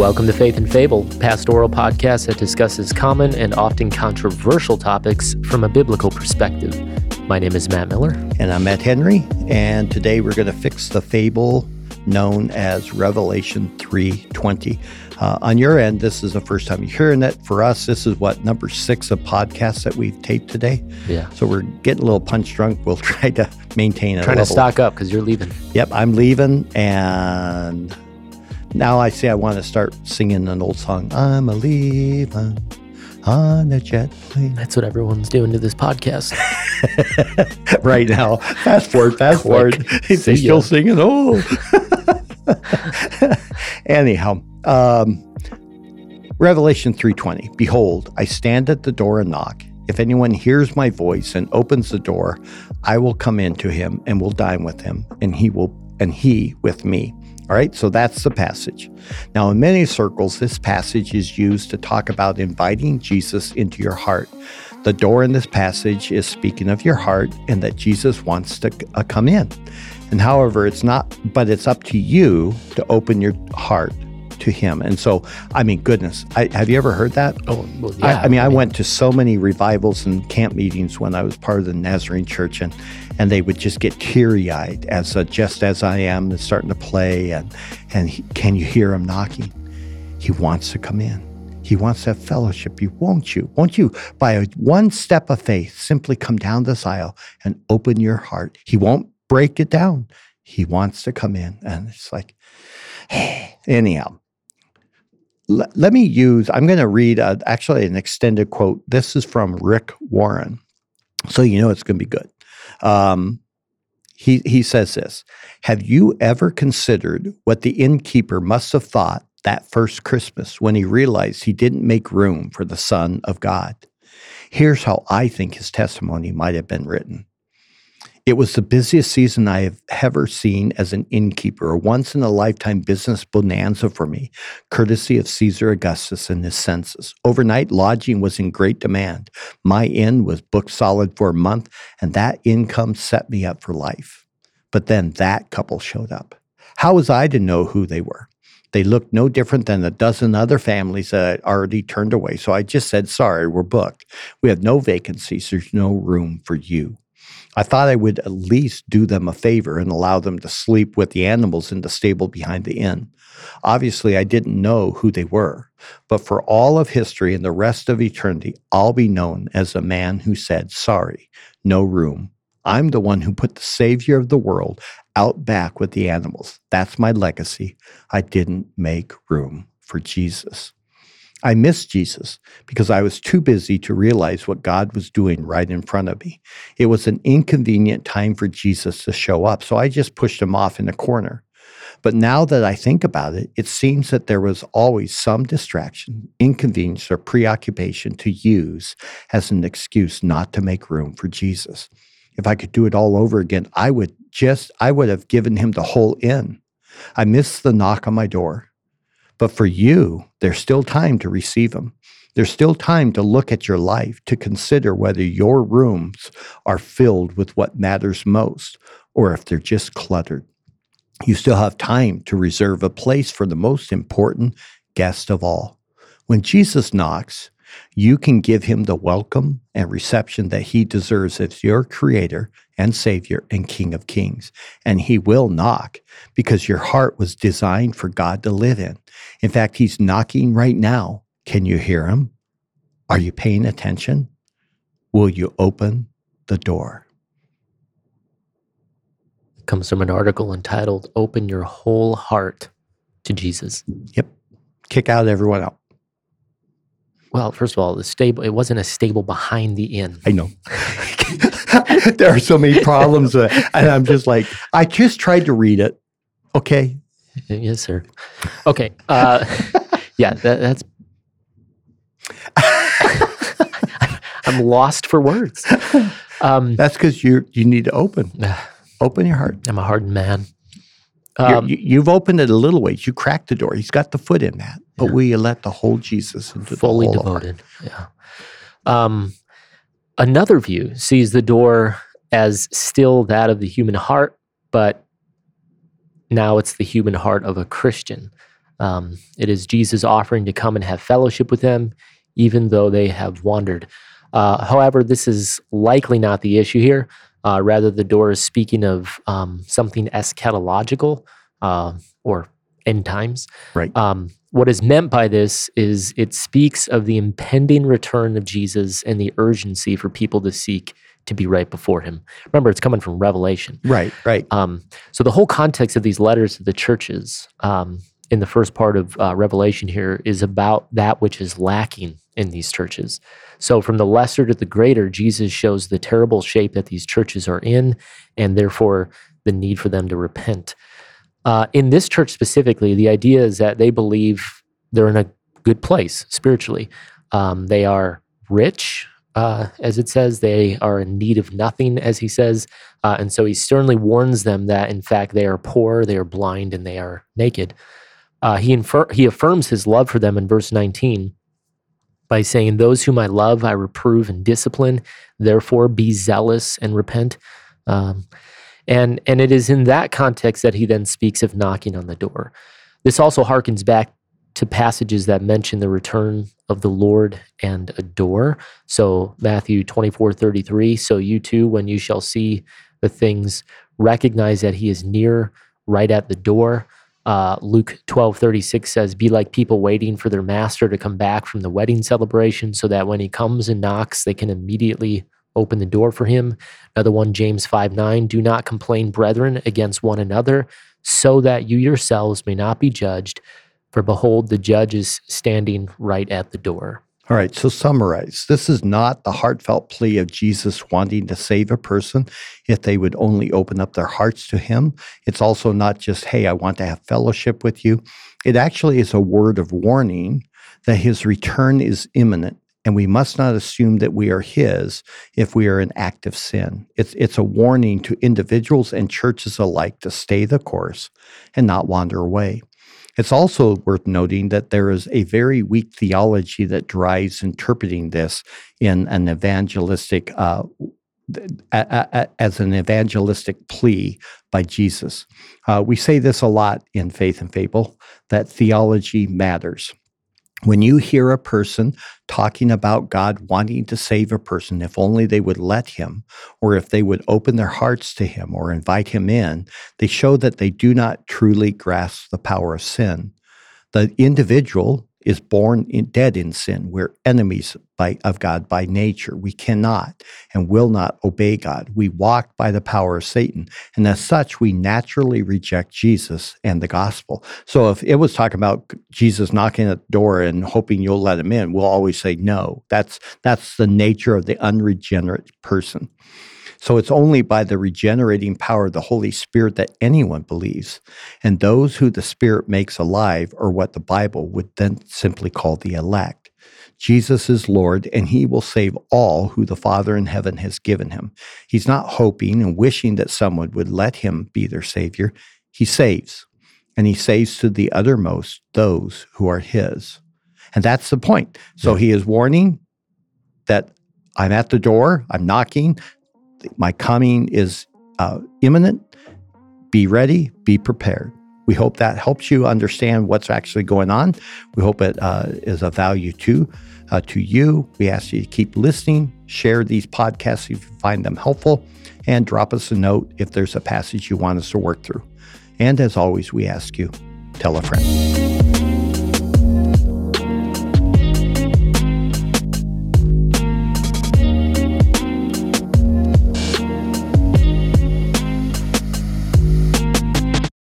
Welcome to Faith and Fable, pastoral podcast that discusses common and often controversial topics from a biblical perspective. My name is Matt Miller. And I'm Matt Henry. And today we're going to fix the fable known as Revelation 320. Uh, on your end, this is the first time you're hearing it. For us, this is what number six of podcasts that we've taped today. Yeah. So we're getting a little punch drunk. We'll try to maintain a Trying to stock up because you're leaving. Yep, I'm leaving, and now I say I want to start singing an old song. I'm a leaving on a jet plane. That's what everyone's doing to this podcast. right now. Fast forward, fast forward. Ya. still singing. Oh. Anyhow, um, Revelation 3:20. Behold, I stand at the door and knock. If anyone hears my voice and opens the door, I will come in to him and will dine with him, and he will and he with me. All right, so that's the passage. Now, in many circles, this passage is used to talk about inviting Jesus into your heart. The door in this passage is speaking of your heart and that Jesus wants to uh, come in. And however, it's not, but it's up to you to open your heart to Him. And so, I mean, goodness, I, have you ever heard that? Oh, well, I, yeah. I mean, I went to so many revivals and camp meetings when I was part of the Nazarene Church, and and they would just get teary eyed as uh, just as I am is starting to play, and and he, can you hear him knocking? He wants to come in. He wants to have fellowship. You won't you? Won't you? By a, one step of faith, simply come down this aisle and open your heart. He won't break it down. He wants to come in, and it's like, anyhow le- let me use i'm going to read uh, actually an extended quote. This is from rick warren. So you know it's going to be good. Um, he, he says this have you ever considered what the innkeeper must have thought that first christmas when he realized he didn't make room for the son of god? Here's how i think his testimony might have been written it was the busiest season I have ever seen as an innkeeper, a once in a lifetime business bonanza for me courtesy of Caesar Augustus and his census. Overnight lodging was in great demand. My inn was booked solid for a month, and that income set me up for life. But then that couple showed up. How was I to know who they were? They looked no different than a dozen other families that I'd already turned away. So I just said, sorry, we're booked. We have no vacancies. There's no room for you. I thought I would at least do them a favor and allow them to sleep with the animals in the stable behind the inn. Obviously, I didn't know who they were, but for all of history and the rest of eternity, I'll be known as the man who said, Sorry, no room. I'm the one who put the Savior of the world out back with the animals. That's my legacy. I didn't make room for Jesus. I missed Jesus because I was too busy to realize what God was doing right in front of me. It was an inconvenient time for Jesus to show up, so I just pushed him off in a corner. But now that I think about it, it seems that there was always some distraction, inconvenience, or preoccupation to use as an excuse not to make room for Jesus. If I could do it all over again, I would just, I would have given him the whole inn. I missed the knock on my door. But for you, there's still time to receive them. There's still time to look at your life, to consider whether your rooms are filled with what matters most or if they're just cluttered. You still have time to reserve a place for the most important guest of all. When Jesus knocks, you can give him the welcome and reception that he deserves as your creator and savior and king of kings. And he will knock because your heart was designed for God to live in. In fact, he's knocking right now. Can you hear him? Are you paying attention? Will you open the door? It comes from an article entitled Open Your Whole Heart to Jesus. Yep. Kick out everyone out. Well, first of all, the stable it wasn't a stable behind the inn. I know. there are so many problems. and I'm just like, I just tried to read it. Okay. Yes, sir. Okay. Uh, yeah, that, that's. I'm lost for words. Um, That's because you you need to open. Open your heart. I'm a hardened man. Um, you, you've opened it a little ways. You cracked the door. He's got the foot in that. But Yeah. will you let the whole Jesus into fully the devoted. Yeah. Um, another view sees the door as still that of the human heart, but now it's the human heart of a Christian. Um, it is Jesus offering to come and have fellowship with them, even though they have wandered. Uh, however, this is likely not the issue here. Uh, rather, the door is speaking of um, something eschatological uh, or end times. Right. Um, what is meant by this is it speaks of the impending return of Jesus and the urgency for people to seek to be right before him. Remember, it's coming from Revelation. Right, right. Um, so the whole context of these letters to the churches um, in the first part of uh, Revelation here is about that which is lacking in these churches. So from the lesser to the greater, Jesus shows the terrible shape that these churches are in, and therefore the need for them to repent. Uh, in this church specifically, the idea is that they believe they're in a good place spiritually. Um, they are rich, uh, as it says. They are in need of nothing, as he says. Uh, and so he sternly warns them that, in fact, they are poor, they are blind, and they are naked. Uh, he, infer- he affirms his love for them in verse 19 by saying, Those whom I love, I reprove and discipline. Therefore, be zealous and repent. Um, and, and it is in that context that he then speaks of knocking on the door. This also harkens back to passages that mention the return of the Lord and a door. So Matthew 24, 33. So you too, when you shall see the things, recognize that he is near, right at the door. Uh, Luke 12, 36 says, Be like people waiting for their master to come back from the wedding celebration, so that when he comes and knocks, they can immediately open the door for him. Another one, James 5 9, do not complain, brethren, against one another, so that you yourselves may not be judged. For behold, the judge is standing right at the door. All right, so summarize. This is not the heartfelt plea of Jesus wanting to save a person if they would only open up their hearts to him. It's also not just, hey, I want to have fellowship with you. It actually is a word of warning that his return is imminent and we must not assume that we are his if we are in active sin. It's, it's a warning to individuals and churches alike to stay the course and not wander away. It's also worth noting that there is a very weak theology that drives interpreting this in an evangelistic, uh, as an evangelistic plea by Jesus. Uh, we say this a lot in Faith and Fable that theology matters. When you hear a person talking about God wanting to save a person, if only they would let him, or if they would open their hearts to him or invite him in, they show that they do not truly grasp the power of sin. The individual is born in, dead in sin. We're enemies by, of God by nature. We cannot and will not obey God. We walk by the power of Satan. And as such, we naturally reject Jesus and the gospel. So if it was talking about Jesus knocking at the door and hoping you'll let him in, we'll always say no. That's, that's the nature of the unregenerate person. So it's only by the regenerating power of the Holy Spirit that anyone believes. And those who the Spirit makes alive are what the Bible would then simply call the elect. Jesus is Lord, and he will save all who the Father in heaven has given him. He's not hoping and wishing that someone would let him be their Savior. He saves, and he saves to the uttermost those who are his. And that's the point. So he is warning that I'm at the door, I'm knocking my coming is uh, imminent. Be ready, be prepared. We hope that helps you understand what's actually going on. We hope it uh, is of value to uh, to you. We ask you to keep listening, share these podcasts if you find them helpful, and drop us a note if there's a passage you want us to work through. And as always, we ask you, tell a friend.